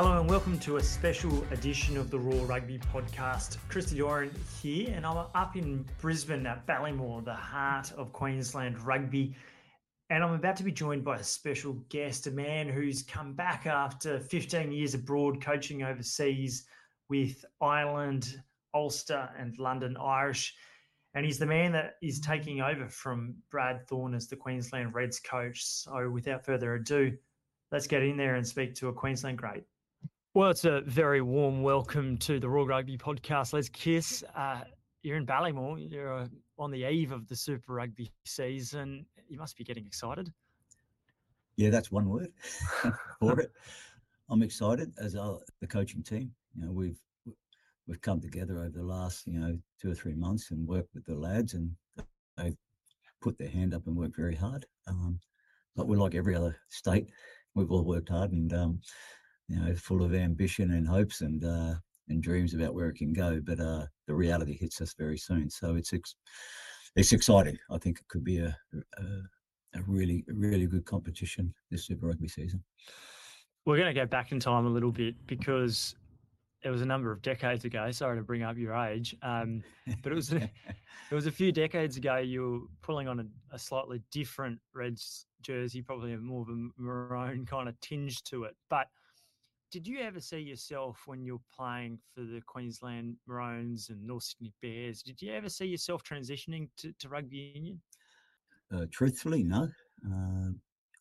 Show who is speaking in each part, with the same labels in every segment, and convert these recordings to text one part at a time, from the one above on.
Speaker 1: Hello and welcome to a special edition of the Roar Rugby podcast. Christy Doran here, and I'm up in Brisbane at Ballymore, the heart of Queensland rugby. And I'm about to be joined by a special guest, a man who's come back after 15 years abroad coaching overseas with Ireland, Ulster, and London Irish. And he's the man that is taking over from Brad Thorn as the Queensland Reds coach. So without further ado, let's get in there and speak to a Queensland great. Well, it's a very warm welcome to the Roar Rugby podcast. Les Kiss. Uh, you're in Ballymore. You're uh, on the eve of the Super Rugby season. You must be getting excited.
Speaker 2: Yeah, that's one word for it. I'm excited as are the coaching team. You know, we've we've come together over the last you know two or three months and worked with the lads, and they've put their hand up and worked very hard. Um, but we're like every other state. We've all worked hard, and um, you know, full of ambition and hopes and uh, and dreams about where it can go. But uh, the reality hits us very soon, so it's ex- it's exciting. I think it could be a, a, a really really good competition this Super Rugby season.
Speaker 1: We're going to go back in time a little bit because it was a number of decades ago. Sorry to bring up your age, um, but it was a, it was a few decades ago. You were pulling on a, a, slightly different Reds jersey, probably more of a maroon kind of tinge to it. But did you ever see yourself when you're playing for the Queensland Maroons and North Sydney Bears? Did you ever see yourself transitioning to, to rugby union?
Speaker 2: Uh, truthfully, no. Uh,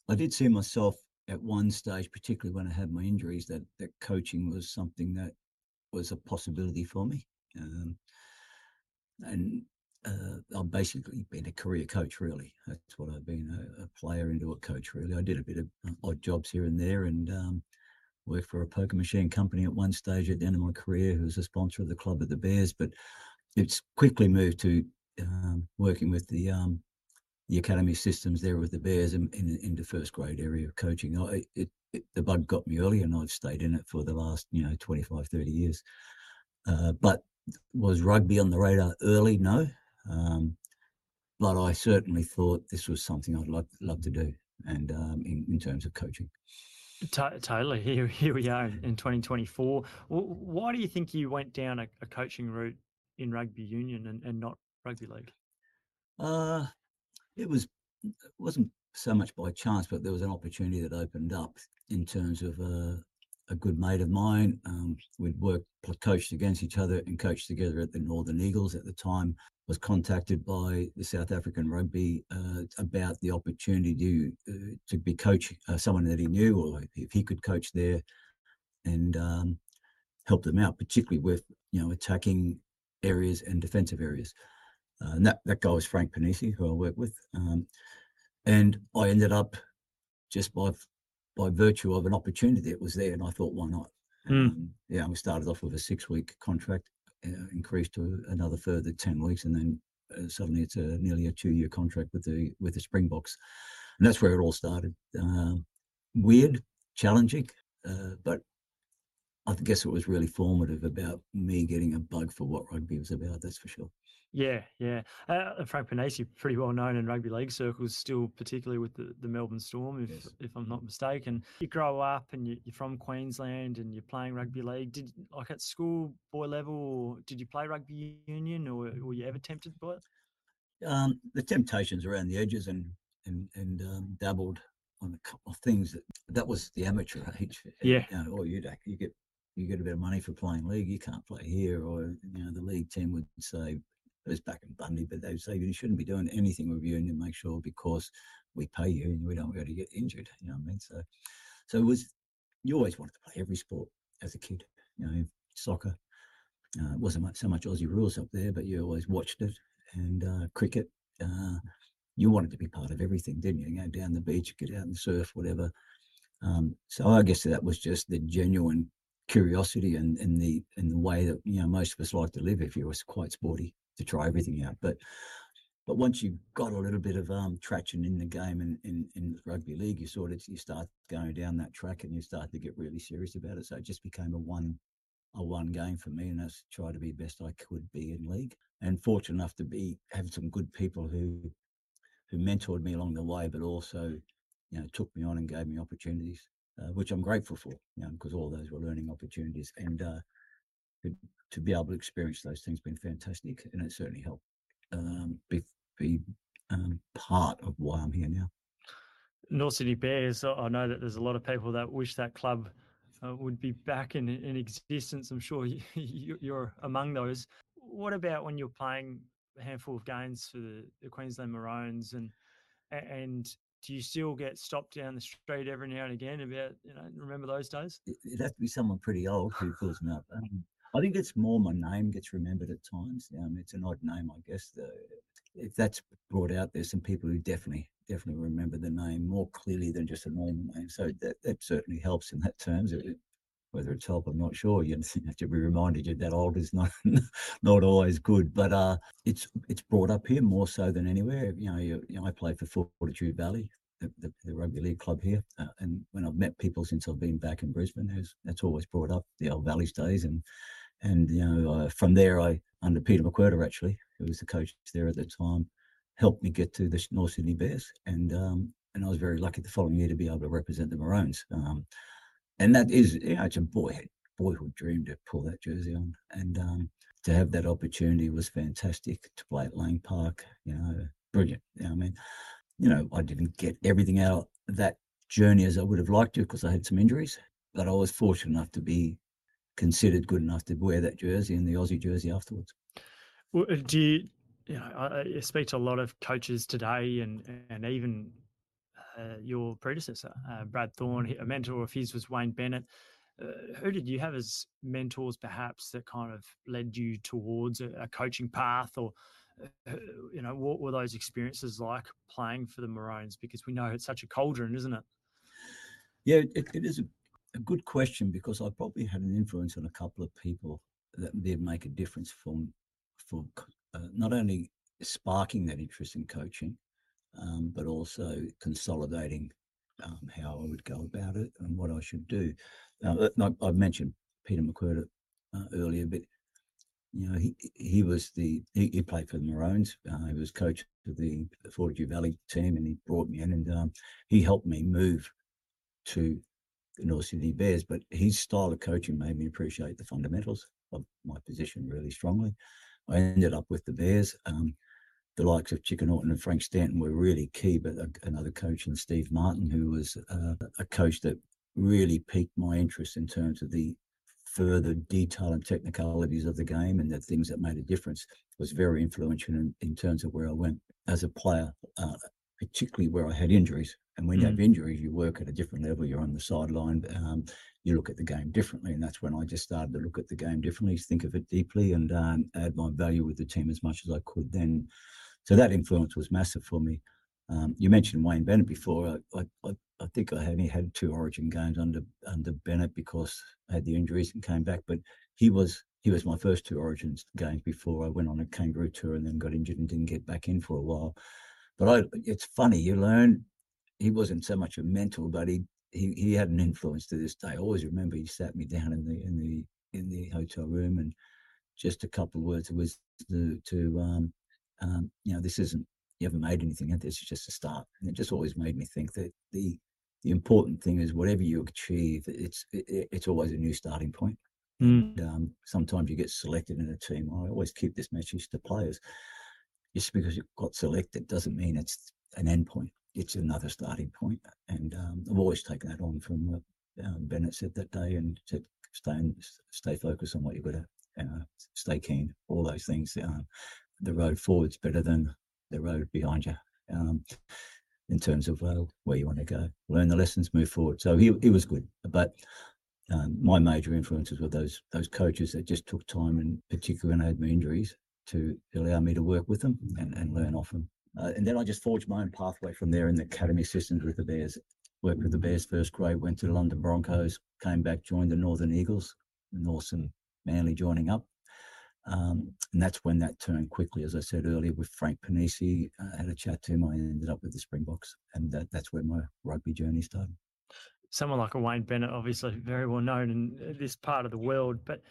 Speaker 2: I did see myself at one stage, particularly when I had my injuries, that that coaching was something that was a possibility for me. Um, and uh, I've basically been a career coach, really. That's what I've been a, a, player into a coach, really. I did a bit of uh, odd jobs here and there, and um, worked for a poker machine company at one stage at the end of my career, who was a sponsor of the club at the Bears. But it's quickly moved to um, working with the um, the academy systems there with the Bears in, in, in the first grade area of coaching. I, it, it, the bug got me early, and I've stayed in it for the last you know 25, 30 years. Uh, but was rugby on the radar early? No. Um, but I certainly thought this was something I'd love, love to do, and um, in, in terms of coaching.
Speaker 1: T- totally. Here, here we are in 2024. Why do you think you went down a, a coaching route in rugby union and, and not rugby league?
Speaker 2: Uh, it was it wasn't so much by chance, but there was an opportunity that opened up in terms of uh, a good mate of mine. Um, we'd worked, coached against each other and coached together at the Northern Eagles at the time. Was contacted by the South African Rugby uh, about the opportunity to uh, to be coach uh, someone that he knew, or if he could coach there, and um, help them out, particularly with you know attacking areas and defensive areas. Uh, and that that guy was Frank Ponissi, who I work with, um, and I ended up just by by virtue of an opportunity that was there, and I thought, why not? Mm. Um, yeah, we started off with a six week contract, uh, increased to another further ten weeks, and then uh, suddenly it's a nearly a two year contract with the with the Springboks, and that's where it all started. Uh, weird, challenging, uh, but I guess it was really formative about me getting a bug for what rugby was about. That's for sure.
Speaker 1: Yeah, yeah. Uh, Frank Ponissi, pretty well known in rugby league circles, still particularly with the, the Melbourne Storm, if yes. if I'm not mistaken. You grow up and you, are from Queensland and you're playing rugby league. Did like at school boy level, or did you play rugby union, or were you ever tempted by it?
Speaker 2: Um, the temptations around the edges and and and um, dabbled on a couple of things. That that was the amateur age.
Speaker 1: Yeah.
Speaker 2: You know, or you you get you get a bit of money for playing league. You can't play here, or you know the league team would say was back in Bundy, but they would say you shouldn't be doing anything with you and you make sure because we pay you and we don't to get injured. You know what I mean? So, so it was, you always wanted to play every sport as a kid, you know, soccer. Uh, it wasn't much, so much Aussie rules up there, but you always watched it and uh, cricket. Uh, you wanted to be part of everything, didn't you? Go down the beach, get out and surf, whatever. Um, so I guess that was just the genuine curiosity and, and the and the way that you know most of us like to live if you were quite sporty to try everything out. But but once you've got a little bit of um, traction in the game and in, in rugby league, you sort of you start going down that track and you start to get really serious about it. So it just became a one a one game for me, and that's try to be best I could be in league. And fortunate enough to be have some good people who who mentored me along the way, but also you know took me on and gave me opportunities. uh, which I'm grateful for, you know, because all those were learning opportunities. And uh, to, be able to experience those things been fantastic. And it certainly helped um, be, be um, part of why I'm here now.
Speaker 1: North Sydney Bears, I know that there's a lot of people that wish that club uh, would be back in, in existence. I'm sure you, you're among those. What about when you're playing a handful of games for the, the Queensland Maroons and and do you still get stopped down the street every now and again about you know remember those days
Speaker 2: it'd have to be someone pretty old who calls me up um, i think it's more my name gets remembered at times. Um, it's an odd name i guess the, if that's brought out there's some people who definitely definitely remember the name more clearly than just a normal name. So that, that certainly helps in that terms it, whether it's help, I'm not sure. You have to be reminded that old is not not always good, but uh, it's it's brought up here more so than anywhere. You know, you, you know I play for Fortitude Valley, the, the, the, rugby league club here, uh, and when I've met people since I've been back in Brisbane, that's always brought up the old Valleys days, and and you know uh, from there I under Peter McWhirter actually, who was the coach there at the time, helped me get to the North Sydney Bears, and um, and I was very lucky the following year to be able to represent the Maroons. Um, and that is, you know, it's a boyhood boyhood dream to pull that jersey on, and um, to have that opportunity was fantastic. To play at Lang Park, you know, brilliant. You know, I mean, you know, I didn't get everything out of that journey as I would have liked to because I had some injuries, but I was fortunate enough to be considered good enough to wear that jersey and the Aussie jersey afterwards.
Speaker 1: Well, uh, do you, you know, I speak to a lot of coaches today and and even uh, your predecessor, uh, Brad Thorn. A mentor of his was Wayne Bennett. Uh, who did you have as mentors, perhaps, that kind of led you towards a, a coaching path, or uh, you know, what were those experiences like playing for the Maroons? Because we know it's such a cauldron, isn't it?
Speaker 2: Yeah, it, it is a, a, good question because I probably had an influence on a couple of people that did make a difference for for uh, not only sparking that interest in coaching, um, but also consolidating um, how I would go about it and what I should do. Uh, I've mentioned Peter McWhirter uh, earlier, but you know he he was the he, he played for the Maroons. Uh, he was coach of the Fortitude Valley team, and he brought me in, and um, he helped me move to North Sydney Bears. But his style of coaching made me appreciate the fundamentals of my position really strongly. I ended up with the Bears. Um, the likes of Chicken Norton and Frank Stanton were really key, but another coach in Steve Martin, who was uh, a coach that really piqued my interest in terms of the further detail and technicalities of the game and the things that made a difference was very influential in, in terms of where I went as a player, uh, particularly where I had injuries. And when mm. you have injuries, you work at a different level. You're on the sideline. Um, you look at the game differently, and that's when I just started to look at the game differently, think of it deeply, and um, add my value with the team as much as I could. Then so that influence was massive for me. Um, you mentioned Wayne Bennett before. I, I, I, think I only had two Origin games under under Bennett because I had the injuries and came back. But he was he was my first two Origins games before I went on a kangaroo tour and then got injured and didn't get back in for a while. But I, it's funny you learn. He wasn't so much a mentor, but he he he had an influence to this day. I always remember he sat me down in the in the in the hotel room and just a couple of words was to to um, um, you know, this isn't you haven't made anything yet. This is just a start. And it just always made me think that the the important thing is whatever you achieve, it's it, it's always a new starting point. Mm. And, um, sometimes you get selected in a team. I always keep this message to players: just because you got selected doesn't mean it's an end point. It's another starting point. And um, I've always taken that on from what um, Bennett said that day, and said stay stay focused on what you've got to uh, stay keen. All those things. Uh, the road forward's better than the road behind you um, in terms of uh, where you want to go. Learn the lessons, move forward. So he, he was good, but um, my major influences were those those coaches that just took time, and particularly when I had my injuries, to allow me to work with them and, and learn off them. Uh, and then I just forged my own pathway from there in the academy systems with the Bears. Worked with the Bears first grade, went to the London Broncos, came back, joined the Northern Eagles, North and Manly joining up, um, and that's when that turned quickly. As I said earlier, with Frank Ponissi, I uh, had a chat to him. I ended up with the Springboks, and that, that's where my rugby journey started.
Speaker 1: Someone like a Wayne Bennett, obviously very well known in uh, this part of the world, but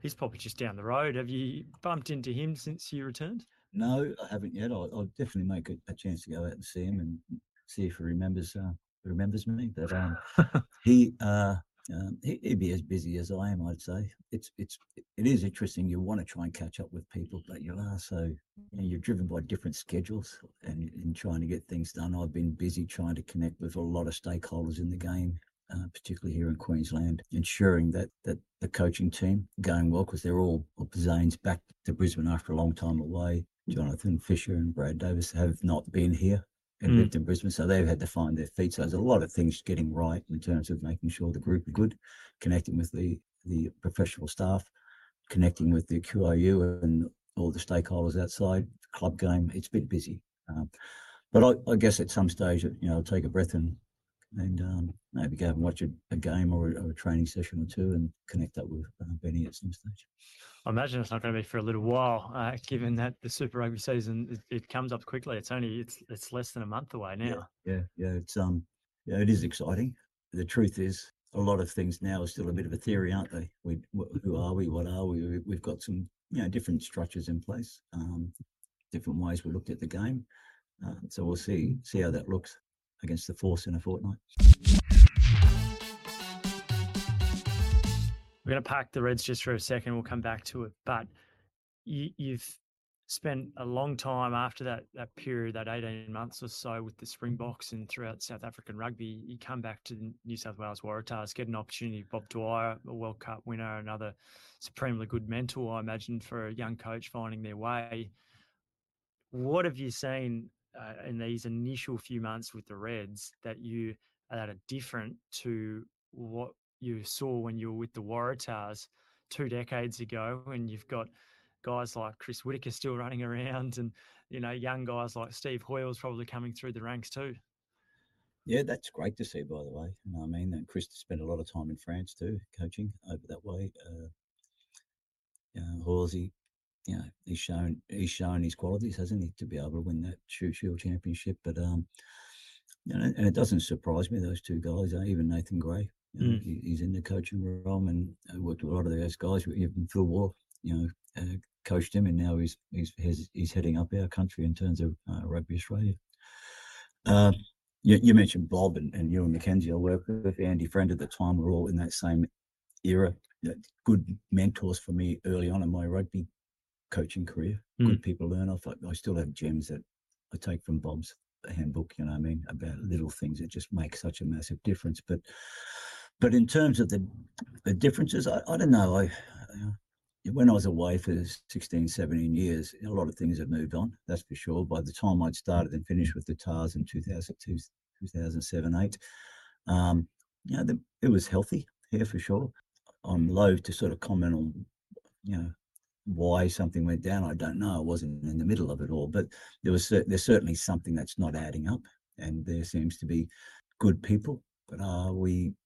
Speaker 1: he's probably just down the road. Have you bumped into him since you returned?
Speaker 2: No, I haven't yet. I'll, I'll definitely make a, a, chance to go out and see him and see if he remembers uh, remembers me, but um, he uh, um, he, would be as busy as I am. I'd say it's it's it is interesting. You want to try and catch up with people, but you are so you know, you're driven by different schedules and in trying to get things done. I've been busy trying to connect with a lot of stakeholders in the game. Uh, particularly here in Queensland, ensuring that that the coaching team going well because they're all Zane's back to Brisbane after a long time away. Jonathan Fisher and Brad Davis have not been here and mm. lived in Brisbane. So they've had to find their feet. So there's a lot of things getting right in terms of making sure the group are good, connecting with the, the professional staff, connecting with the QRU and all the stakeholders outside the club game. It's a bit busy. Um, but I, I, guess at some stage, you know, I'll take a breath and and um, maybe go and watch a, a game or a, or a, training session or two and connect up with uh, Benny at some stage.
Speaker 1: I imagine it's not going to be for a little while, uh, given that the Super Rugby season it, it, comes up quickly. It's only it's it's less than a month away now.
Speaker 2: Yeah, yeah, yeah. It's um, yeah, it is exciting. The truth is, a lot of things now are still a bit of a theory, aren't they? We, who are we? What are we? We've got some, you know, different structures in place, um, different ways we looked at the game. Uh, so we'll see see how that looks against the Force in a fortnight.
Speaker 1: We're going to park the Reds just for a second. We'll come back to it. But you, you've spent a long time after that that period, that 18 months or so with the Springboks and throughout South African rugby, you come back to the New South Wales Waratahs, get an opportunity. Bob Dwyer, a World Cup winner, another supremely good mentor, I imagine, for a young coach finding their way. What have you seen uh, in these initial few months with the Reds that you that are different to what you saw when you were with the Waratahs two decades ago, and you've got guys like Chris Whitaker still running around, and you know young guys like Steve Hoiles probably coming through the ranks too.
Speaker 2: Yeah, that's great to see. By the way, you know, I mean, and Chris spent a lot of time in France too, coaching over that way. Uh, know, Horsey, you know, he's shown he's shown his qualities, hasn't he, to be able to win that Shute Shield championship. But um, you know, and it doesn't surprise me those two guys, uh, even Nathan Grey. You mm. he, he's in the coaching role and I worked with a lot of those guys. Even Phil Waugh, you know, uh, coached him, and now he's he's he's, he's heading up our country in terms of uh, rugby Australia. Uh, you, you, mentioned Bob and, and Ewen McKenzie. I worked with Andy Friend at the time. We're all in that same era. Good mentors for me early on in my rugby coaching career. Mm. Good people learn off. I, I still have gems that I take from Bob's handbook. You know, I mean, about little things that just make such a massive difference. But but in terms of the, the differences, I, I don't know. I when I was away for 16, 17 years, a lot of things have moved on. That's for sure. By the time I'd started and finished with the Tahs in 2002, 2007, 8, um, you know, the, it was healthy here for sure. I'm loath to sort of comment on, you know, why something went down. I don't know. I wasn't in the middle of it all, but there was there's certainly something that's not adding up, and there seems to be good people, but are we uh,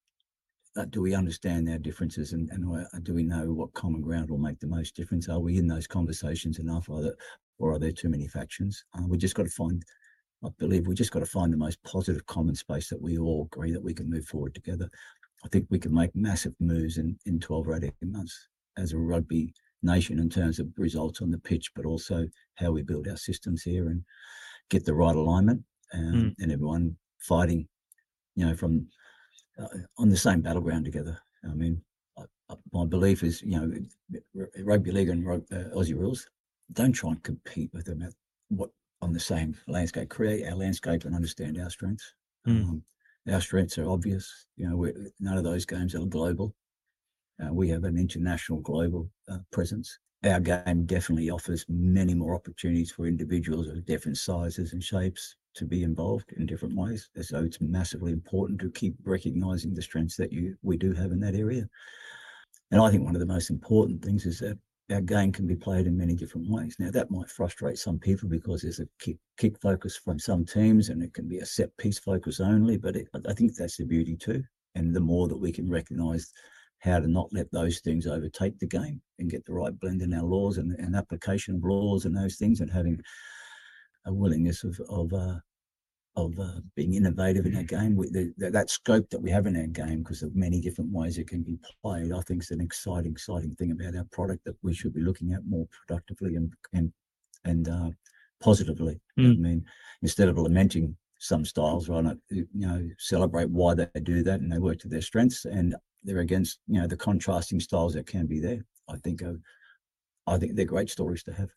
Speaker 2: do we understand our differences and, and do we know what common ground will make the most difference? Are we in those conversations enough, or, that, or are there too many factions? Uh, we just got to find, I believe, we just got to find the most positive common space that we all agree that we can move forward together. I think we can make massive moves in, in 12 or 18 months as a rugby nation in terms of results on the pitch, but also how we build our systems here and get the right alignment and, mm. and everyone fighting, you know, from uh, on the same battleground together. I mean, I, I, my belief is, you know, rugby league and uh, Aussie rules don't try and compete with them at what on the same landscape. Create our landscape and understand our strengths. Mm. Um, our strengths are obvious. You know, none of those games are global. Uh, we have an international global uh, presence. Our game definitely offers many more opportunities for individuals of different sizes and shapes to be involved in different ways. So it's massively important to keep recognizing the strengths that you we do have in that area. And I think one of the most important things is that our game can be played in many different ways. Now that might frustrate some people because there's a kick, kick focus from some teams, and it can be a set piece focus only. But it, I think that's the beauty too. And the more that we can recognise how to not let those things overtake the game and get the right blend in our laws and, and application of laws and those things and having a willingness of of uh, of uh, being innovative in our game. We, the, the, that scope that we have in our game, because of many different ways it can be played, I think is an exciting, exciting thing about our product that we should be looking at more productively and and and uh, positively. Mm. I mean, instead of lamenting some styles, right? You know, celebrate why they do that and they work to their strengths, and they're against you know the contrasting styles that can be there. I think uh, I think they're great stories to have.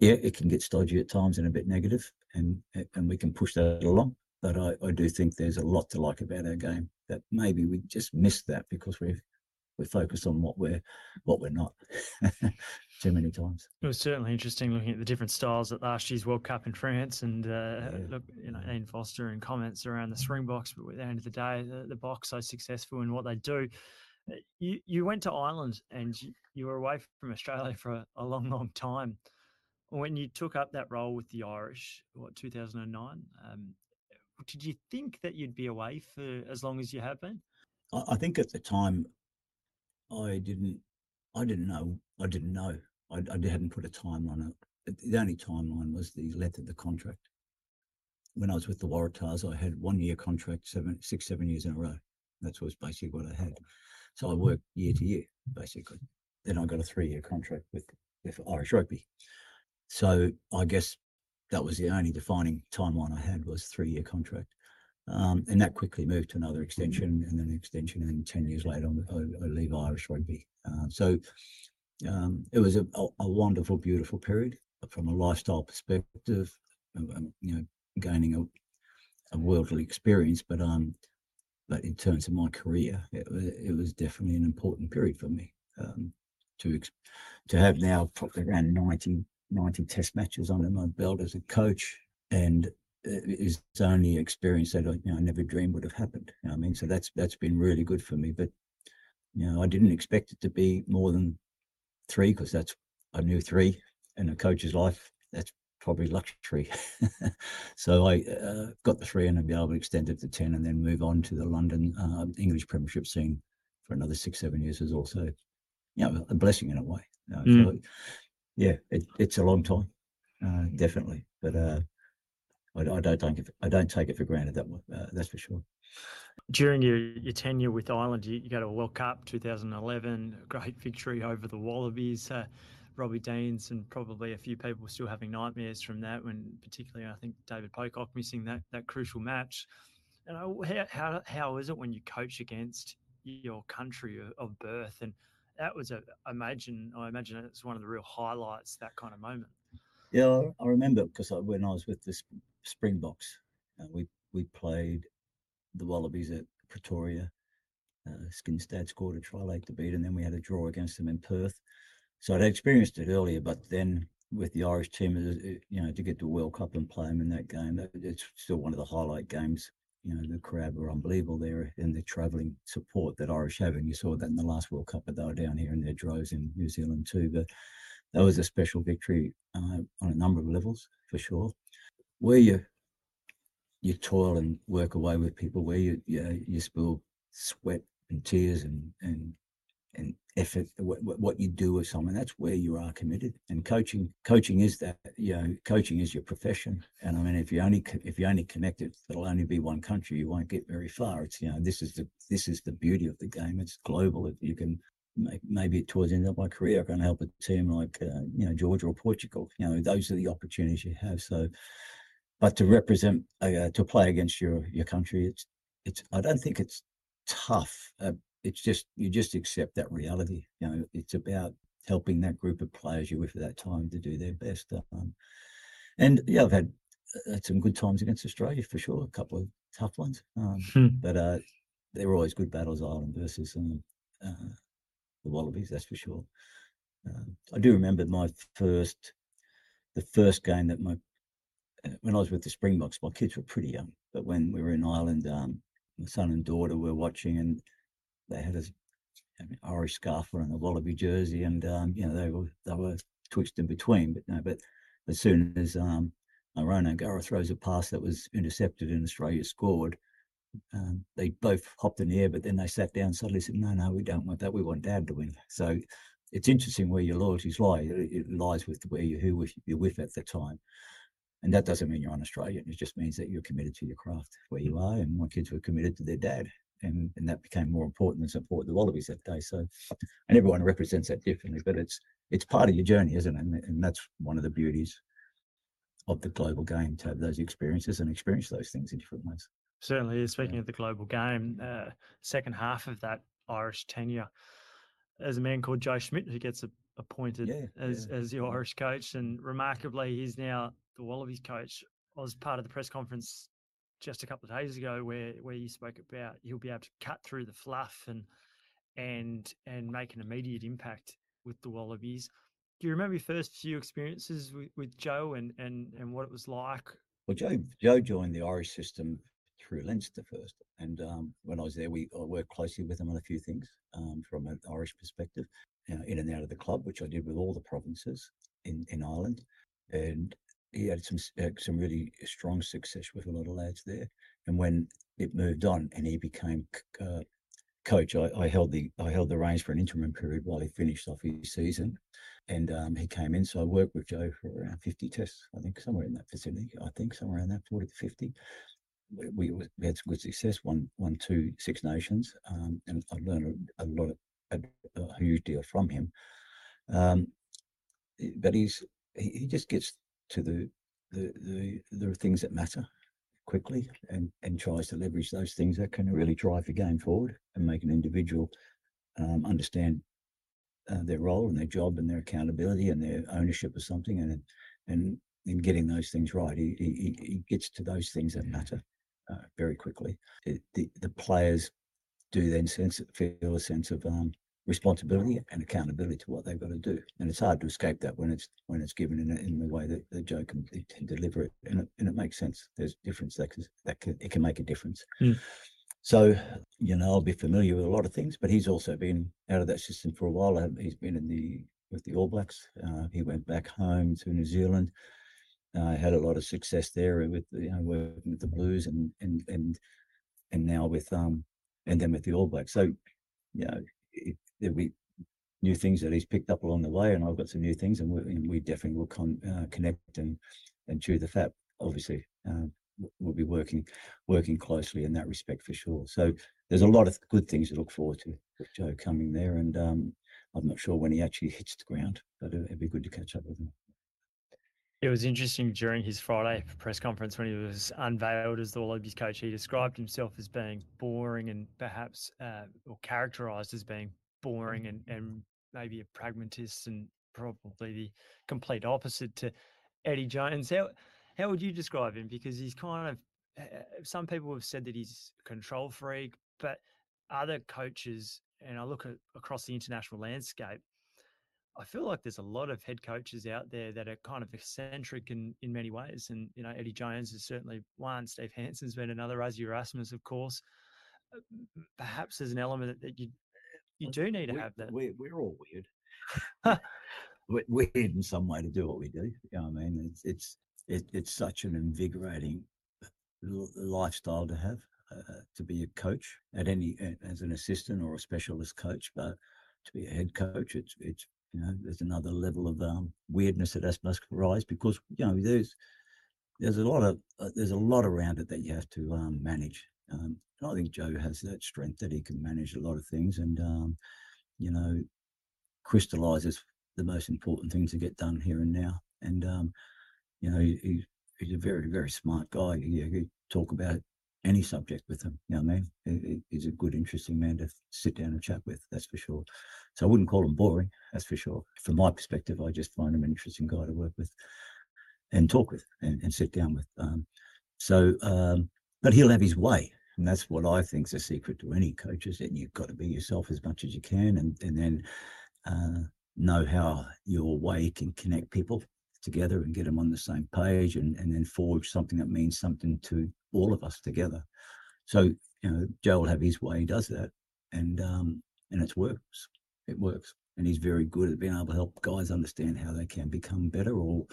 Speaker 2: Yeah, it can get stodgy at times and a bit negative, and and we can push that along. But I, I do think there's a lot to like about our game that maybe we just missed that because we're we're focused on what we're what we're not too many times.
Speaker 1: It was certainly interesting looking at the different styles at last year's World Cup in France, and uh, yeah. look, you know, Ian Foster and comments around the Springboks. But at the end of the day, the, the Boks so successful in what they do. You you went to Ireland and you, you were away from Australia for a, a long, long time. When you took up that role with the Irish, what 2009? Um, did you think that you'd be away for as long as you have been?
Speaker 2: I think at the time I didn't, I didn't know. I didn't know. I, I hadn't put a timeline on it. The only timeline was the length of the contract. When I was with the Waratahs, I had one year contract, seven, six, seven years in a row. That was basically what I had. So I worked year to year, basically. Then I got a three year contract with, with Irish Rugby. So I guess that was the only defining timeline I had was three year contract. Um, and that quickly moved to another extension and then an extension. And 10 years later, I, I leave Irish rugby. Uh, so um, it was a, a, wonderful, beautiful period from a lifestyle perspective, um, you know, gaining a, a worldly experience. But um, but in terms of my career, it, it was definitely an important period for me um, to to have now probably around 90, 90 test matches under my belt as a coach and is only experience that I, you know, I never dreamed would have happened. You know I mean, so that's that's been really good for me. But you know, I didn't expect it to be more than three because that's I knew three in a coach's life. That's probably luxury. so I uh, got the three and I'll be able to extend it to ten and then move on to the London uh, English Premiership scene for another six seven years is also you know a blessing in a way. Uh, mm. so, yeah, it, it's a long time, uh, definitely, but uh, I, I don't take it. I don't take it for granted. That uh, that's for sure.
Speaker 1: During your, your tenure with Ireland, you, you go to a World Cup 2011, great victory over the Wallabies. Uh, Robbie Deans and probably a few people still having nightmares from that. When particularly, I think David Pocock missing that that crucial match. And how, how how is it when you coach against your country of birth? And that was a I imagine I imagine it's one of the real highlights that kind of moment.
Speaker 2: Yeah, I remember because when I was with this Springboks. Uh, we we played the Wallabies at Pretoria. Uh, Skinstad scored a try late to beat, and then we had a draw against them in Perth. So I'd experienced it earlier, but then with the Irish team, you know, to get to World Cup and play them in that game, it's still one of the highlight games. You know, the crowd were unbelievable there, and the travelling support that Irish have, and you saw that in the last World Cup, but they were down here in their droves in New Zealand too. But that was a special victory uh, on a number of levels for sure where you you toil and work away with people, where you you, you spill sweat and tears and and effort, what, what you do with someone, that's where you are committed. And coaching, coaching is that, you know, coaching is your profession. And I mean, if you only if you only connect it, it'll only be one country. You won't get very far. It's you know, this is the this is the beauty of the game. It's global. If you can maybe towards the end of my career, I can help a team like uh, you know Georgia or Portugal. You know, those are the opportunities you have. So but to represent uh, to play against your your country it's it's i don't think it's tough uh, it's just you just accept that reality you know it's about helping that group of players you're with at that time to do their best um, and yeah i've had, uh, had some good times against australia for sure a couple of tough ones um, hmm. but uh, they were always good battles ireland versus um, uh, the wallabies that's for sure um, i do remember my first the first game that my when I was with the Springboks, my kids were pretty young, but when we were in Ireland, um, my son and daughter were watching, and they had a Irish scarf on and a Wallaby jersey, and um, you know they were they were twitched in between. But no, but as soon as um, Ronan O'Gara throws a pass that was intercepted and Australia scored, um, they both hopped in the air, but then they sat down and suddenly said, "No, no, we don't want that. We want Dad to win." So it's interesting where your loyalties lie. It, lies with where you who you're with at the time. And that doesn't mean you're an Australian. It just means that you're committed to your craft where you are. And my kids were committed to their dad. And, and that became more important than support the Wallabies that day. So, and everyone represents that differently, but it's it's part of your journey, isn't it? And, and that's one of the beauties of the global game to have those experiences and experience those things in different ways.
Speaker 1: Certainly, speaking yeah. of the global game, uh, second half of that Irish tenure, there's a man called Joe Schmidt who gets a, appointed yeah, as yeah. as the Irish coach, and remarkably, he's now the Wallabies coach. I was part of the press conference just a couple of days ago where where you spoke about he'll be able to cut through the fluff and and and make an immediate impact with the Wallabies. Do you remember your first few experiences with, with Joe and, and and what it was like?
Speaker 2: Well, Joe Joe joined the Irish system through Leinster first, and um, when I was there, we I worked closely with him on a few things um, from an Irish perspective, you know, in and out of the club, which I did with all the provinces in in Ireland, and he had some uh, some really strong success with a lot of lads there. And when it moved on, and he became uh, coach, I, I, held the I held the reins for an interim period while he finished off his season, and um, he came in. So I worked with Joe for around fifty tests, I think, somewhere in that vicinity. I think somewhere around that forty to fifty. We, we, had some good success. One, one, two, Six Nations, um, and I learned a, a lot of a, a, huge deal from him. Um, but he's he, he just gets to the the the, the things that matter quickly and and tries to leverage those things that can really drive the game forward and make an individual um, understand uh, their role and their job and their accountability and their ownership of something and and in getting those things right. He, he, he gets to those things that matter uh, very quickly. It, the, the players do then sense feel a sense of um, responsibility and accountability to what they've got to do. And it's hard to escape that when it's when it's given in, a, in the way that the Joe can, can deliver it, and it, and it makes sense. There's difference that can, that can it can make a difference. Mm. So you know, I'll be familiar with a lot of things, but he's also been out of that system for a while. Um, he's been in the with the All Blacks. Uh, he went back home to New Zealand. Uh, had a lot of success there with you know working with the Blues and and and and now with um and then with the All Blacks. So you know, there'll be new things that he's picked up along the way, and I've got some new things, and we, and we definitely will con, uh, connect and and chew the fat. Obviously, uh, we'll be working working closely in that respect for sure. So there's a lot of good things to look forward to with Joe coming there, and um, I'm not sure when he actually hits the ground, but it'd be good to catch up with him.
Speaker 1: It was interesting during his Friday press conference when he was unveiled as the Wallabies coach. He described himself as being boring and perhaps uh, or characterised as being boring and, and maybe a pragmatist and probably the complete opposite to Eddie Jones. How how would you describe him? Because he's kind of eh, some people have said that he's a control freak, but other coaches, and I look at across the international landscape, I feel like there's a lot of head coaches out there that are kind of eccentric in, in many ways. And, you know, Eddie Jones is certainly one. Steve Hansen's been another. Rassie Erasmus, of course. Uh, perhaps there's an element that you you do need to we, have that.
Speaker 2: We're, we're all weird. we're weird in some way to do what we do. You know what I mean? It's it's it, it's such an invigorating lifestyle to have. Uh, to be a coach at any as an assistant or a specialist coach, but to be a head coach, it's it's you know there's another level of um, weirdness that has must rise because you know there's there's a lot of uh, there's a lot around it that you have to um, manage um, and I think Joe has that strength that he can manage a lot of things and, um, you know, crystallizes the most important things to get done here and now. And, um, you know, he, he's a very, very smart guy. He, he talk about any subject with him. You know what I mean? He, he's a good, interesting man to sit down and chat with. That's for sure. So I wouldn't call him boring. That's for sure. From my perspective, I just find him an interesting guy to work with and talk with and, and sit down with. Um, so, um, but he'll have his way. And that's what I think is secret to any coach is that you've got to be yourself as much as you can and, and then uh, know how your way can connect people together and get them on the same page and, and then forge something that means something to all of us together. So, you know, Joe will have his way, he does that. And um, and it works. It works. And he's very good at being able to help guys understand how they can become better or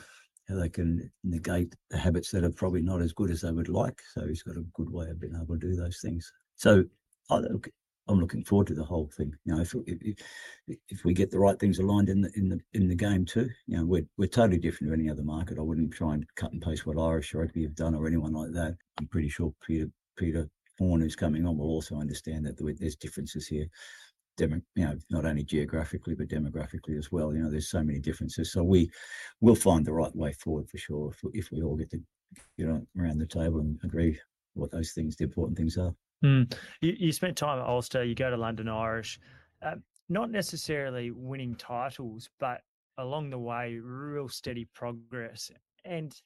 Speaker 2: how they can negate the habits that are probably not as good as they would like. So he's got a good way of being able to do those things. So I I'm looking forward to the whole thing. You know, if, if, if we get the right things aligned in the in the in the game too, you know, we're we're totally different to any other market. I wouldn't try and cut and paste what Irish or rugby have done or anyone like that. I'm pretty sure Peter Peter Horne, who's coming on, will also understand that there's differences here. demo, you know, not only geographically but demographically as well. You know, there's so many differences. So we will find the right way forward for sure if, if we all get to get on around the table and agree what those things, the important things are.
Speaker 1: Mm. You, you, spent time at Ulster. You go to London Irish, uh, not necessarily winning titles, but along the way, real steady progress. And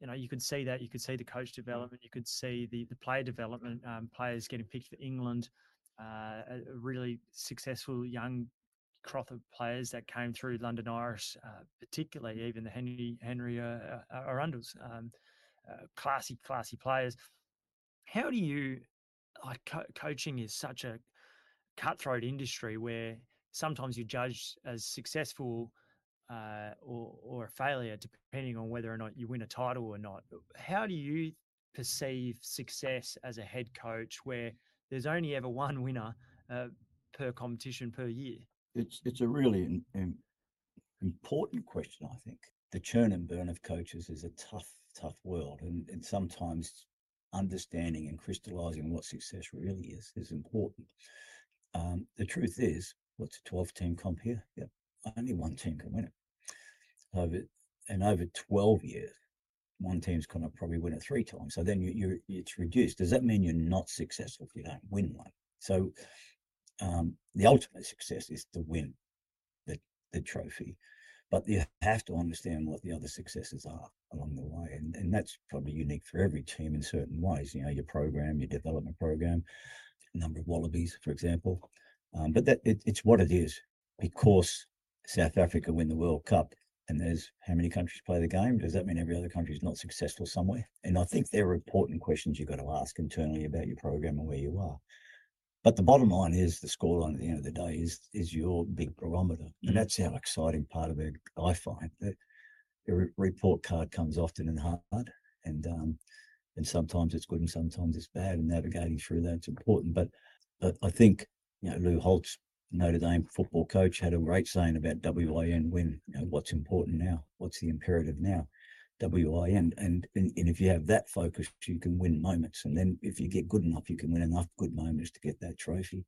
Speaker 1: you know, you could see that. You could see the coach development. You could see the the player development. Um, players getting picked for England. Uh, a really successful young crop of players that came through London Irish, uh, particularly even the Henry Henry uh, uh Arundells, um, uh, classy classy players. How do you like co- coaching is such a cutthroat industry where sometimes you're judged as successful uh, or or a failure depending on whether or not you win a title or not. How do you perceive success as a head coach where there's only ever one winner uh, per competition per year?
Speaker 2: It's it's a really in, in, important question. I think the churn and burn of coaches is a tough tough world, and, and sometimes understanding and crystallizing what success really is is important. Um, the truth is, what's a 12 team comp here? Yep, only one team can win it. Over and over 12 years, one team's going to probably win it three times. So then you, you it's reduced. Does that mean you're not successful if you don't win one? So um, the ultimate success is to win the, the trophy. But you have to understand what the other successes are along the way. And, and that's probably unique for every team in certain ways. You know, your program, your development program, number of wallabies, for example. Um, but that it, it's what it is because South Africa win the World Cup and there's how many countries play the game. Does that mean every other country is not successful somewhere? And I think there are important questions you've got to ask internally about your program and where you are. But the bottom line is the scoreline at the end of the day is is your big barometer, and mm. that's our exciting part of it. I find that the report card comes often and hard, and um, and sometimes it's good and sometimes it's bad. And navigating through that's important. But but I think you know Lou Holtz Notre Dame football coach had a great saying about WIN win. You know, what's important now? What's the imperative now? WIN. And, and, and if you have that focus, you can win moments. And then if you get good enough, you can win enough good moments to get that trophy.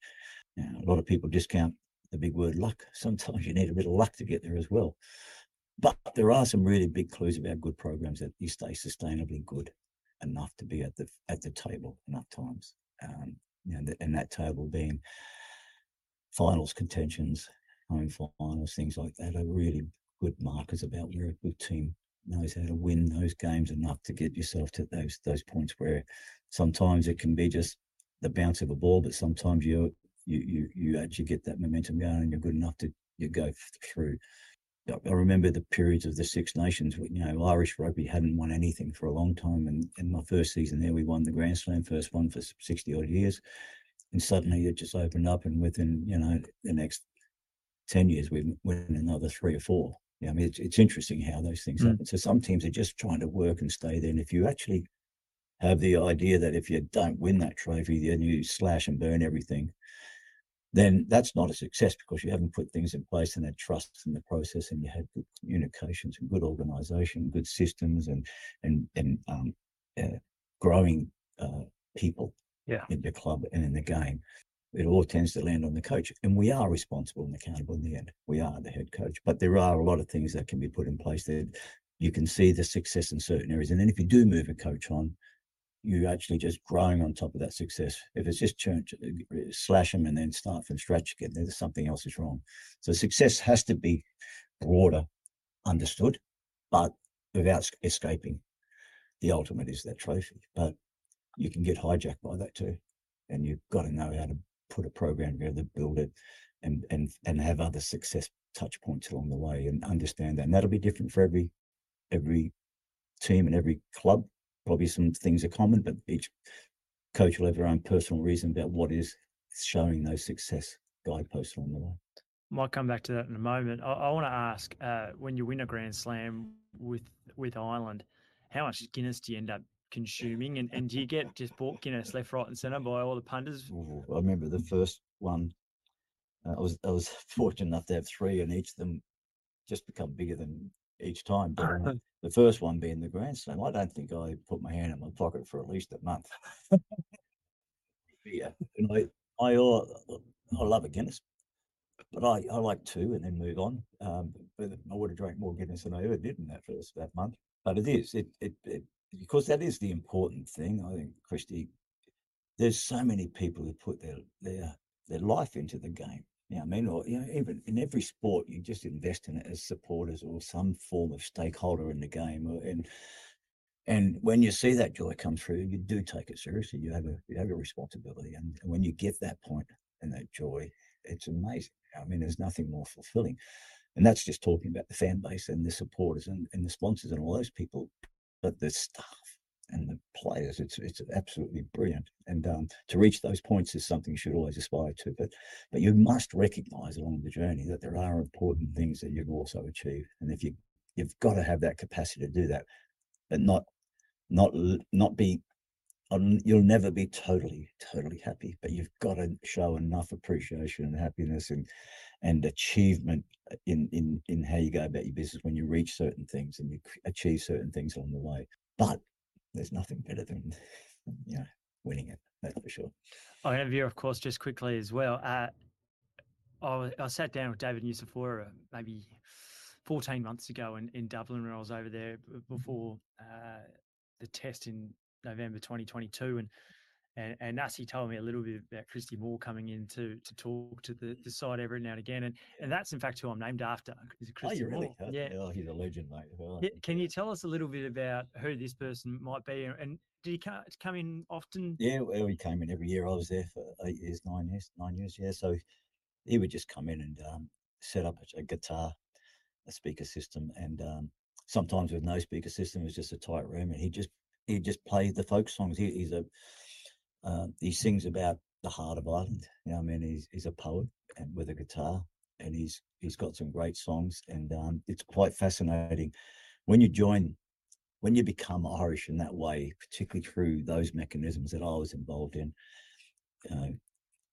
Speaker 2: Now, a lot of people discount the big word luck. Sometimes you need a bit of luck to get there as well. But there are some really big clues about good programs that you stay sustainably good enough to be at the at the table enough times. Um, know, and that table being finals contentions, home finals, things like that are really good markers about where a good team knows how to win those games enough to get yourself to those those points where sometimes it can be just the bounce of a ball, but sometimes you you you you actually get that momentum going and you're good enough to you go through. I remember the periods of the Six Nations. You know, Irish rugby hadn't won anything for a long time, and in my first season there, we won the Grand Slam, first one for sixty odd years, and suddenly it just opened up, and within you know the next ten years, we win another three or four. Yeah, I mean, it's, it's interesting how those things mm. happen. So some teams are just trying to work and stay there. And if you actually have the idea that if you don't win that trophy, then you slash and burn everything, then that's not a success because you haven't put things in place and had trust in the process and you had good communications and good organization, good systems and and and um, uh, growing uh, people
Speaker 1: yeah.
Speaker 2: in the club and in the game it all tends to land on the coach. And we are responsible and accountable in the end. We are the head coach. But there are a lot of things that can be put in place that you can see the success in certain areas. And then if you do move a coach on, you actually just growing on top of that success. If it's just churn, slash them and then start from scratch again, there's something else is wrong. So success has to be broader, understood, but without escaping. The ultimate is that trophy, but you can get hijacked by that too. And you've got to know how to put a program together, build it, and and and have other success touch points along the way, and understand that. And that'll be different for every every team and every club. Probably some things are common, but each coach will have their own personal reason about what is showing those success guideposts along the way.
Speaker 1: Might come back to that in a moment. I, I want to ask: uh, when you win a Grand Slam with with Ireland, how much Guinness do you end up consuming? And, and do you get just bought Guinness left, right, and centre by all the punters?
Speaker 2: I remember the first one. Uh, I was I was fortunate enough to have three, and each of them just become bigger than each time. But uh, the first one being the Grand Slam, I don't think I put my hand in my pocket for at least a month. yeah, and I I, uh, I love a Guinness. but I, I like two and then move on. Um, but I would have drank more Guinness than I ever did in that first that month. But it is it, it, it because that is the important thing. I think Christy, there's so many people who put their their their life into the game. You know, I mean, or you know, even in every sport, you just invest in it as supporters or some form of stakeholder in the game. Or, and and when you see that joy come through, you do take it seriously. You have a you have a responsibility, and, and when you get that point and that joy, it's amazing. I mean, there's nothing more fulfilling. And that's just talking about the fan base and the supporters and, and the sponsors and all those people. But the staff and the players, it's it's absolutely brilliant. And um, to reach those points is something you should always aspire to. But but you must recognise along the journey that there are important things that you can also achieve. And if you you've got to have that capacity to do that, but not not not be you'll never be totally totally happy but you've got to show enough appreciation and happiness and and achievement in in in how you go about your business when you reach certain things and you achieve certain things along the way. But there's nothing better than you know winning it that's for sure.
Speaker 1: I have here of course just quickly as well uh, I, I sat down with david Nucifora maybe 14 months ago in, in dublin when i was over there before uh, the test in November 2022, and and, and Nasi told me a little bit about Christy Moore coming in to to talk to the, the site every now and again, and and that's in fact who I'm named after.
Speaker 2: Is Christy oh, you really? Moore. Yeah. Oh, he's a legend, mate. Oh.
Speaker 1: Yeah. Can you tell us a little bit about who this person might be, and did he come, come in often?
Speaker 2: Yeah, well, he came in every year. I was there for eight years, nine years, nine years. Yeah, so he would just come in and um, set up a, a, guitar, a speaker system, and um, sometimes with no speaker system, it was just a tight room, and he just he just plays the folk songs. He, he's a uh, he sings about the heart of Ireland. You know, I mean, he's he's a poet and with a guitar, and he's he's got some great songs, and um, it's quite fascinating when you join, when you become Irish in that way, particularly through those mechanisms that I was involved in. Uh,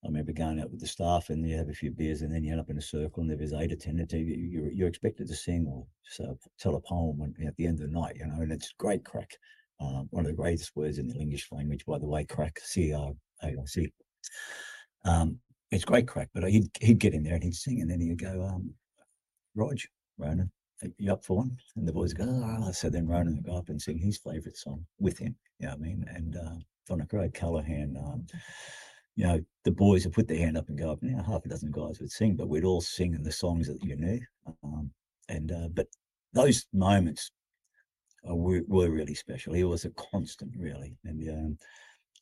Speaker 2: I remember going out with the staff and you have a few beers and then you end up in a circle and there was eight attendants. You, you're, you're expected to sing or so, tell a poem at the end of the night, you know, and it's great craic. Um, one of the greatest words in the English language, by the way, craic, C R A I C. Um, it's great craic, but he'd, he'd get in there and he'd sing, and then he'd go, um, Rog, Ronan, you up for one? And the boys go, oh. so then Ronan would go up and sing his favourite song with him, you know what I mean? And uh, Donna Gray, Callaghan, um, you know, the boys would put their hand up and go up, Now, half a dozen guys would sing, but we'd all sing in the songs that you knew. Um, and, uh, but those moments uh, were, were, really special. He was a constant, really, and um,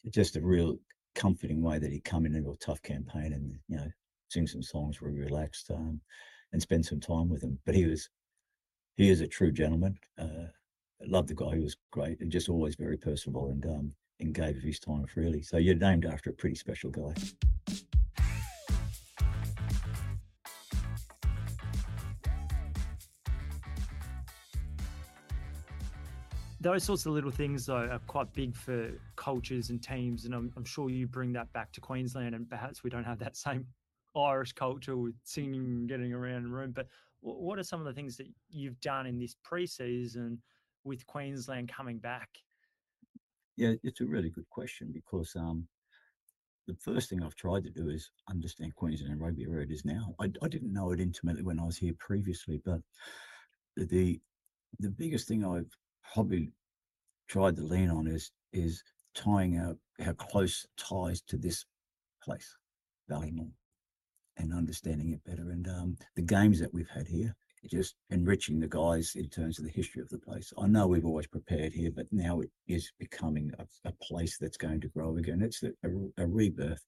Speaker 2: just a real comforting way that he'd come in into a tough campaign and you know sing some songs where he relaxed um, and spend some time with him. But he was he is a true gentleman. Uh, loved the guy. He was great and just always very personable and um, and gave his time freely. So you're named after a pretty special guy.
Speaker 1: Those sorts of little things though are quite big for cultures and teams and I'm, I'm, sure you bring that back to queensland and perhaps we don't have that same irish culture with singing and getting around the room but what are some of the things that you've done in this pre-season with queensland coming back
Speaker 2: yeah it's a really good question because um, the first thing I've tried to do is understand Queensland rugby where it is now. I, I didn't know it intimately when I was here previously, but the the biggest thing I've probably tried to lean on is is tying our, our close ties to this place, Ballymore, and understanding it better. And um, the games that we've had here, just enriching the guys in terms of the history of the place. I know we've always prepared here, but now it is becoming a, a place that's going to grow again. It's a, a, a, rebirth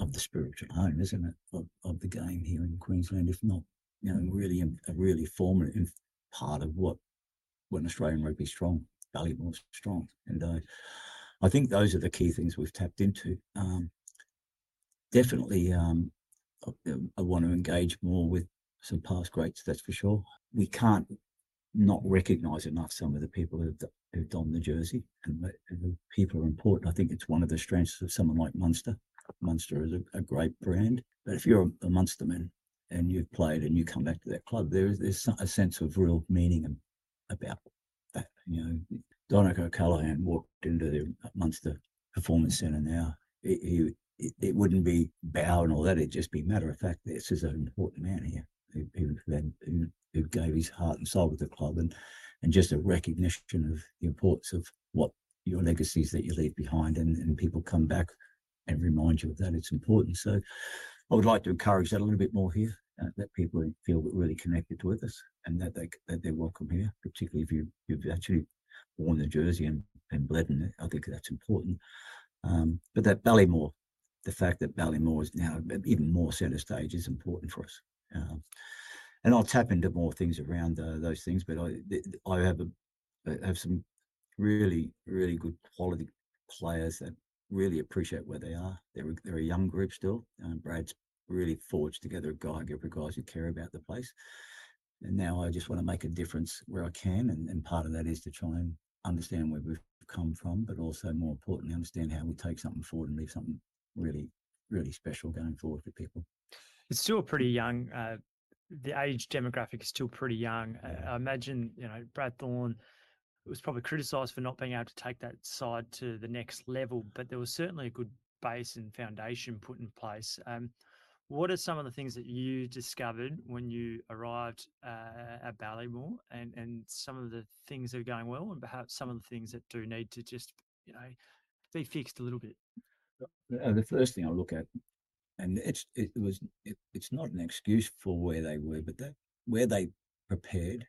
Speaker 2: of the spiritual home, isn't it, of, of the game here in Queensland, if not, you know, really a really formative part of what when Australian rugby strong, Ballymore strong. And uh, I think those are the key things we've tapped into. Um, definitely, um, I, I, want to engage more with some past greats, that's for sure. We can't not recognise enough some of the people who've, who've donned the jersey, and people are important. I think it's one of the strengths of someone like Munster. Munster is a, a great brand, but if you're a, a Munsterman and you've played and you come back to that club, there is there's a sense of real meaning and about that. You know, Donncha O'Callaghan walked into the Munster Performance Centre now. He, it, it, wouldn't be bow and all that. It'd just be matter of fact. This is an important man here who, who, who, who gave his heart and soul to the club, and and just a recognition of the importance of what your legacies that you leave behind, and, and people come back and remind you of that. It's important. So, I would like to encourage that a little bit more here. Uh, that people feel really connected with us, and that they that they're welcome here, particularly if you you've actually worn the jersey and, and bled in it. I think that's important. Um, but that Ballymore the fact that Ballymore is now even more centre stage is important for us. Um, and I'll tap into more things around uh, those things, but I I have a I have some really really good quality players that really appreciate where they are. They're they're a young group still. Um, Brad's really forged together a guy, group of guys who care about the place. And now I just want to make a difference where I can, and, and part of that is to try and understand where we've come from, but also more importantly, understand how we take something forward and leave something really, really special going forward for people.
Speaker 1: It's still pretty young. Uh, the age demographic is still pretty young. Uh, I imagine, you know, Brad Thorn was probably criticised for not being able to take that side to the next level, but there was certainly a good base and foundation put in place. Um, what are some of the things that you discovered when you arrived uh, at Ballymore, and and some of the things that are going well, and perhaps some of the things that do need to just you know be fixed a little bit?
Speaker 2: Uh, the first thing I look at, and it's it was it, it's not an excuse for where they were, but where they prepared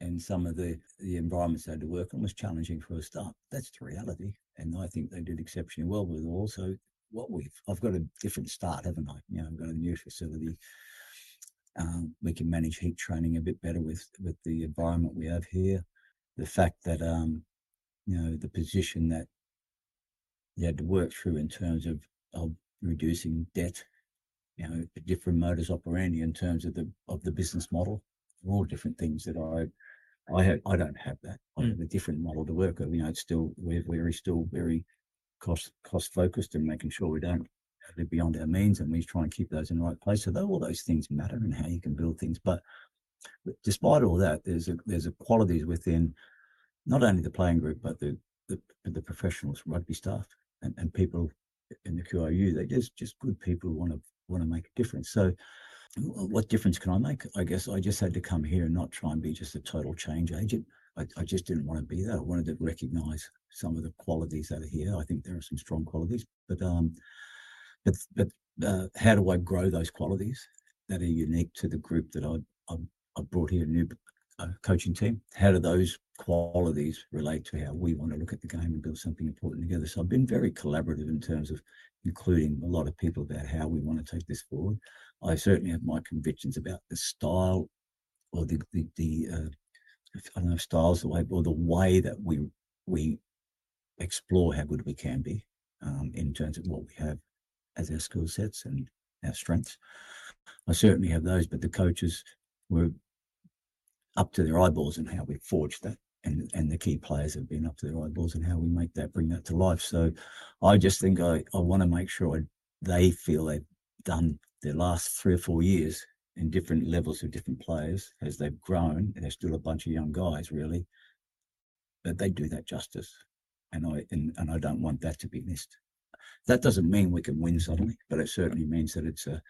Speaker 2: and some of the the environments they had to work on was challenging for a start. That's the reality, and I think they did exceptionally well with also what we've. I've got a different start, haven't I? You know, I've got a new facility. Um, we can manage heat training a bit better with with the environment we have here. The fact that um, you know the position that you had to work through in terms of, of reducing debt, you know, different modus operandi in terms of the of the business model. They're all different things that I I have, I don't have that. I have hmm. a different model to work with. You know, it's still we're very still very cost cost focused and making sure we don't live beyond our means and we try and keep those in the right place. So though all those things matter and how you can build things. But despite all that, there's a there's a qualities within not only the playing group but the the, the professionals, rugby staff, and, and people in the QRU. they're just just good people who want to want to make a difference. So what difference can I make? I guess I just had to come here and not try and be just a total change agent. I, I just didn't want to be that. I wanted to recognize some of the qualities that are here. I think there are some strong qualities, but um, but but uh, how do I grow those qualities that are unique to the group that I I, I brought here, a new uh, coaching team? How do those qualities relate to how we want to look at the game and build something important together? So I've been very collaborative in terms of including a lot of people about how we want to take this forward. I certainly have my convictions about the style or the the, the uh, I don't know styles the way or the way that we we explore how good we can be um, in terms of what we have as our skill sets and our strengths. I certainly have those, but the coaches were up to their eyeballs in how we forged that. And, and the key players have been up to their eyeballs and how we make that bring that to life. So I just think I, I want to make sure I, they feel they've done their last three or four years in different levels of different players as they've grown, and they're still a bunch of young guys, really. But they do that justice, and I and, and I don't want that to be missed. That doesn't mean we can win suddenly, but it certainly means that it's a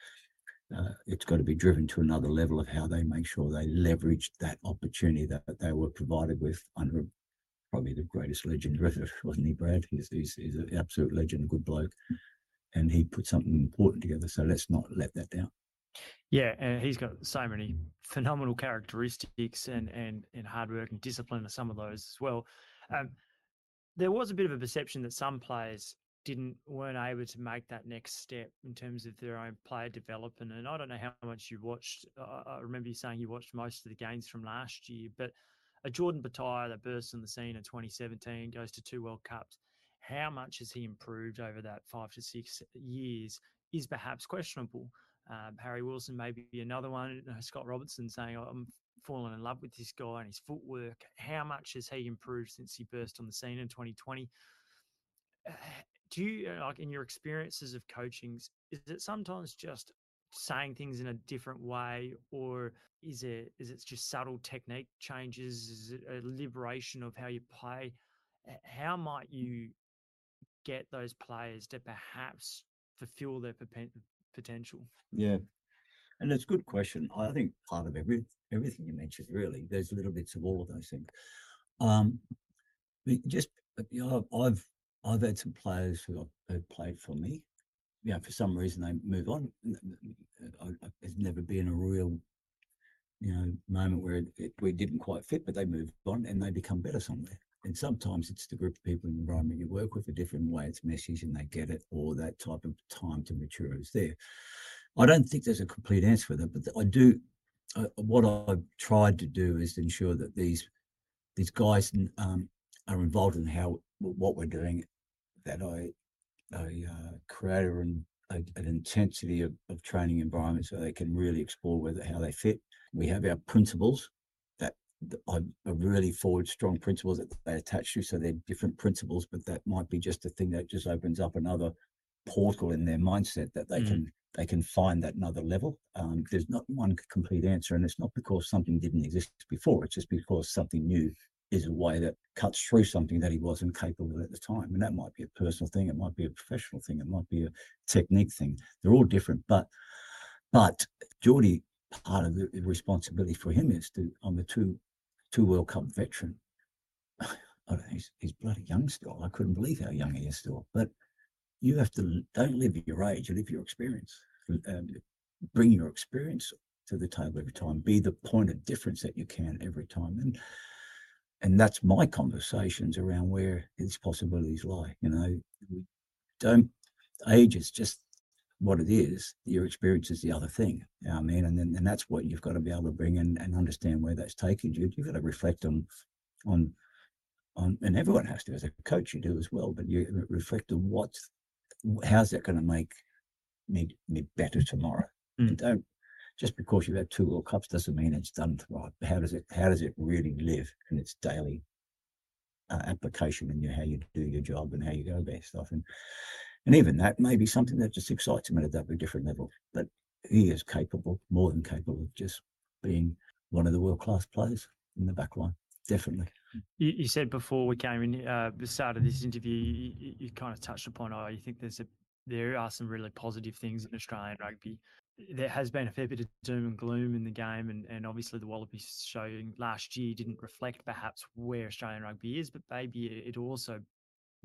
Speaker 2: uh, it's got to be driven to another level of how they make sure they leverage that opportunity that they were provided with under probably the greatest legend ever, wasn't he, Brad? He's, he's, he's an absolute legend, a good bloke. And he put something important together. So let's not let that down.
Speaker 1: Yeah, and he's got so many phenomenal characteristics and and and hard work and discipline are some of those as well. Um, there was a bit of a perception that some players didn't weren't able to make that next step in terms of their own player development. And I don't know how much you watched. I remember you saying you watched most of the games from last year, but a Jordan Petaia that burst on the scene in 2017 goes to two World Cups. How much has he improved over that five to six years is perhaps questionable. Um, Harry Wilson may be another one. Scott Robertson saying, oh, I'm falling in love with this guy and his footwork. How much has he improved since he burst on the scene in 2020? do you uh, like in your experiences of coachings is it sometimes just saying things in a different way or is it is it just subtle technique changes is it a liberation of how you play how might you get those players to perhaps fulfill their potential?
Speaker 2: Yeah, and it's a good question. I think part of every everything you mentioned, really, there's little bits of all of those things. Um, just you know, I've I've had some players who have played for me. You know, for some reason they move on. There's never been a real, you know, moment where it, it, we didn't quite fit, but they move on and they become better somewhere. And sometimes it's the group of people in the environment you work with, a different way it's messaged and they get it, or that type of time to mature is there. I don't think there's a complete answer for that, but I do. Uh, what I've tried to do is ensure that these these guys um, are involved in how what we're doing. That I I uh, create an, an intensity of, of training environment so they can really explore whether how they fit. We have our principles are really forward, strong principles that they attach to. So they're different principles, but that might be just a thing that just opens up another portal in their mindset that they mm. can they can find that another level. Um, there's not one complete answer, and it's not because something didn't exist before. It's just because something new is a way that cuts through something that he wasn't capable at the time. And that might be a personal thing, it might be a professional thing, it might be a technique thing. They're all different, but but Jordie, part of the responsibility for him is to I'm the two two World Cup veteran. I don't know, he's, he's bloody young still. I couldn't believe how young he is still. But you have to don't live your age, you live your experience. Um, bring your experience to the table every time. Be the point of difference that you can every time. And and that's my conversations around where these possibilities lie. You know, don't age is just what it is. Your experience is the other thing. I mean, and then and that's what you've got to be able to bring in and understand where that's taking you. You've got to reflect on on on, and everyone has to as a coach. You do as well, but you reflect on what's how's that going to make me me better tomorrow. Mm. And don't just because you've had two World Cups doesn't mean it's done right. How does it how does it really live in its daily uh, application and how you do your job and how you go about stuff and and even that may be something that just excites him at a double different level. But he is capable, more than capable, of just being one of the world class players in the back line. Definitely.
Speaker 1: You, you, said before we came in uh, the start of this interview, you, you, kind of touched upon. Oh, you think there's a there are some really positive things in Australian rugby there has been a fair bit of doom and gloom in the game, and, and obviously the Wallabies showing last year didn't reflect perhaps where Australian rugby is, but maybe it also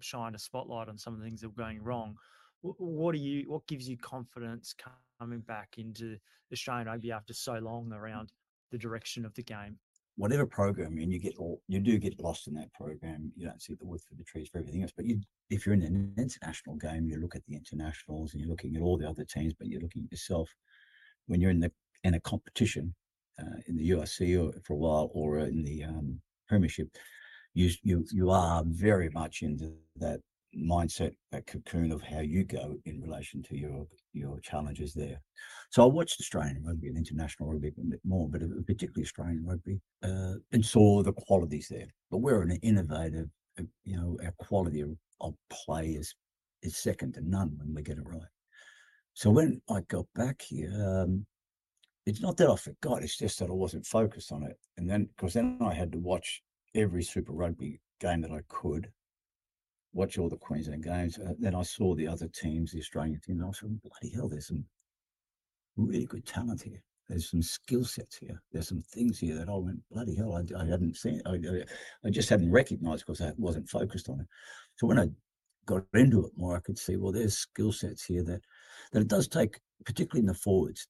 Speaker 1: shined a spotlight on some of the things that were going wrong. What do you? What gives you confidence coming back into Australian rugby after so long around the direction of the game?
Speaker 2: Whatever program you're you get all you do get lost in that program. You don't see the wood for the trees for everything else. But you, if you're in an international game, you look at the internationals and you're looking at all the other teams, but you're looking at yourself when you're in the in a competition uh, in the URC or for a while or in the um, Premiership, you you you are very much into that mindset, that cocoon of how you go in relation to your your challenges there. So I watched Australian rugby and international rugby a bit more, but particularly Australian rugby, uh, and saw the qualities there. But we're an innovative, uh, you know, our quality of, play is is second to none when we get it right. So when I got back here, um, it's not that I forgot, it's just that I wasn't focused on it. And then, because then I had to watch every Super Rugby game that I could, watch all the Queensland games. Uh, then I saw the other teams, the Australian team, and I said, bloody hell, there's some really good talent here. There's some skill sets here. There's some things here that I went, bloody hell, I, I hadn't seen. I, I, just hadn't recognized because I wasn't focused on it. So when I got into it more, I could see, well, there's skill sets here that that it does take, particularly in the forwards.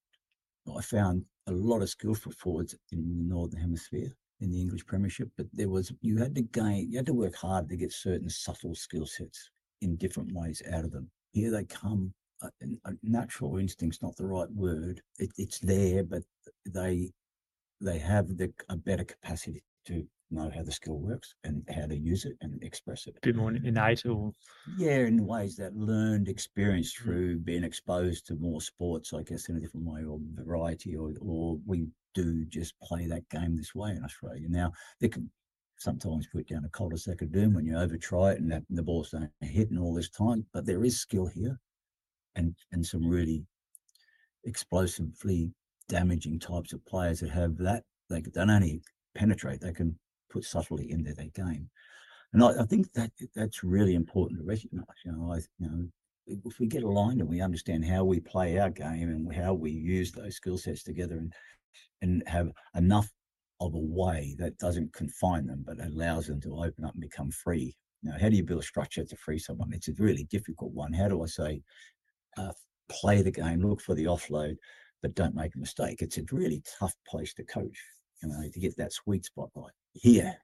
Speaker 2: I found a lot of skillful forwards in the Northern Hemisphere in the English Premiership, but there was you had to gain, you had to work hard to get certain subtle skill sets in different ways out of them. Here they come. Uh, natural instinct's not the right word. It, it's there, but they they have the, a better capacity to know how the skill works and how to use it and express it.
Speaker 1: A bit more innate or
Speaker 2: yeah, in ways that learned experience mm. through being exposed to more sports, I guess, in a different way or variety, or or we do just play that game this way in Australia. Now they can sometimes put down a cul-de-sac of doom when you over try it and that, the ball's don't hit and all this time, but there is skill here and and some really explosively damaging types of players that have that they don't only penetrate, they can put subtlety into their game. And I, I, think that that's really important to recognize. You know, I, you know, if we get aligned and we understand how we play our game and how we use those skill sets together and and have enough of a way that doesn't confine them but allows them to open up and become free. Now, how do you build a structure to free someone? It's a really difficult one. How do I say, uh, play the game, look for the offload, but don't make a mistake? It's a really tough place to coach, you know, to get that sweet spot right. Here,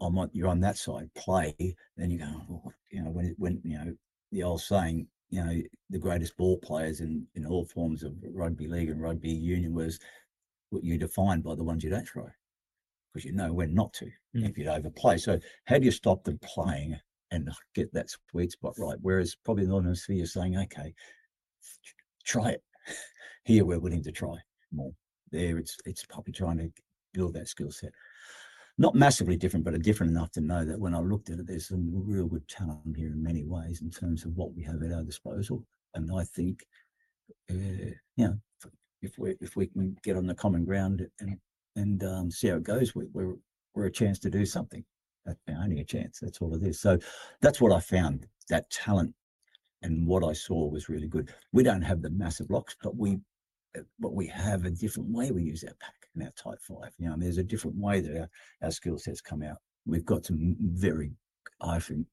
Speaker 2: I'm on, you're on that side, play, then you go, oh, you know, when, when, you know, the old saying, you know, the greatest ball players in, in all forms of rugby league and rugby union was what you define by the ones you don't try because you know when not to mm. if you overplay. So how do you stop them playing and get that sweet spot right? Whereas probably the Northern Hemisphere is saying, okay, try it. Here we're willing to try more. There it's it's probably trying to build that skill set. Not massively different, but a different enough to know that when I looked at it, there's some real good talent here in many ways in terms of what we have at our disposal. And I think, uh, you know, if we if we can get on the common ground and and um, see how it goes, we, we're we're a chance to do something. That's only a chance. That's all it is. So that's what I found. That talent and what I saw was really good. We don't have the massive locks, but we but we have a different way we use our pack and our type five. You know, there's a different way that our, our skill sets come out. We've got some very, I think,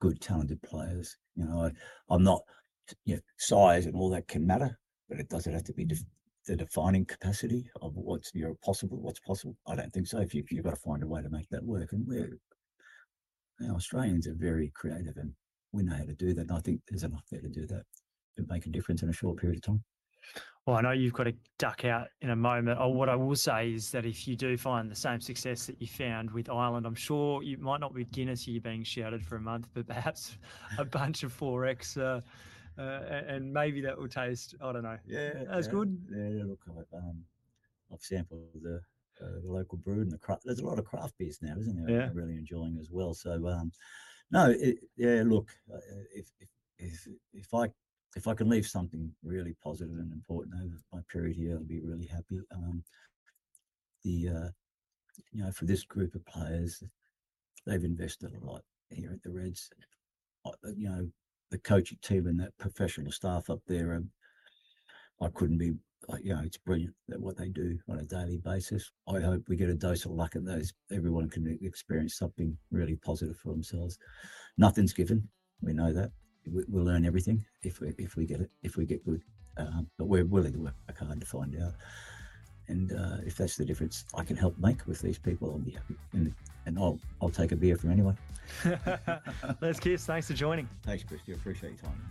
Speaker 2: good talented players. You know, I, I'm not, you know, size and all that can matter, but it doesn't have to be def- the defining capacity of what's possible. What's possible? I don't think so. If you you've got to find a way to make that work, and we're you know, Australians are very creative and we know how to do that. And I think there's enough there to do that to make a difference in a short period of time.
Speaker 1: Well, I know you've got to duck out in a moment. Oh, what I will say is that if you do find the same success that you found with Ireland, I'm sure you might not be Guinness you being shouted for a month, but perhaps a bunch of 4X. Uh, uh, and maybe that will taste. I don't know.
Speaker 2: Yeah,
Speaker 1: that's
Speaker 2: yeah,
Speaker 1: good.
Speaker 2: Yeah, look, I've, um, I've sampled the, uh, the local brew and the craft. There's a lot of craft beers now, isn't there?
Speaker 1: Yeah,
Speaker 2: I'm really enjoying as well. So, um, no, it, yeah, look, uh, if, if if if I if I can leave something really positive and important over my period here, I'll be really happy. Um, the uh, you know for this group of players, they've invested a lot here at the Reds. Uh, you know, the coaching team and that professional staff up there. Um, I couldn't be, you know, it's brilliant that what they do on a daily basis. I hope we get a dose of luck and those everyone can experience something really positive for themselves. Nothing's given, we know that. We, will learn everything if we if we get it if we get good, um, but we're willing to work hard to find out. And uh, if that's the difference I can help make with these people, I'll be happy. And, and I'll I'll take a beer from anyone.
Speaker 1: Les Kiss, thanks for joining.
Speaker 2: Thanks, Chris. You appreciate your time.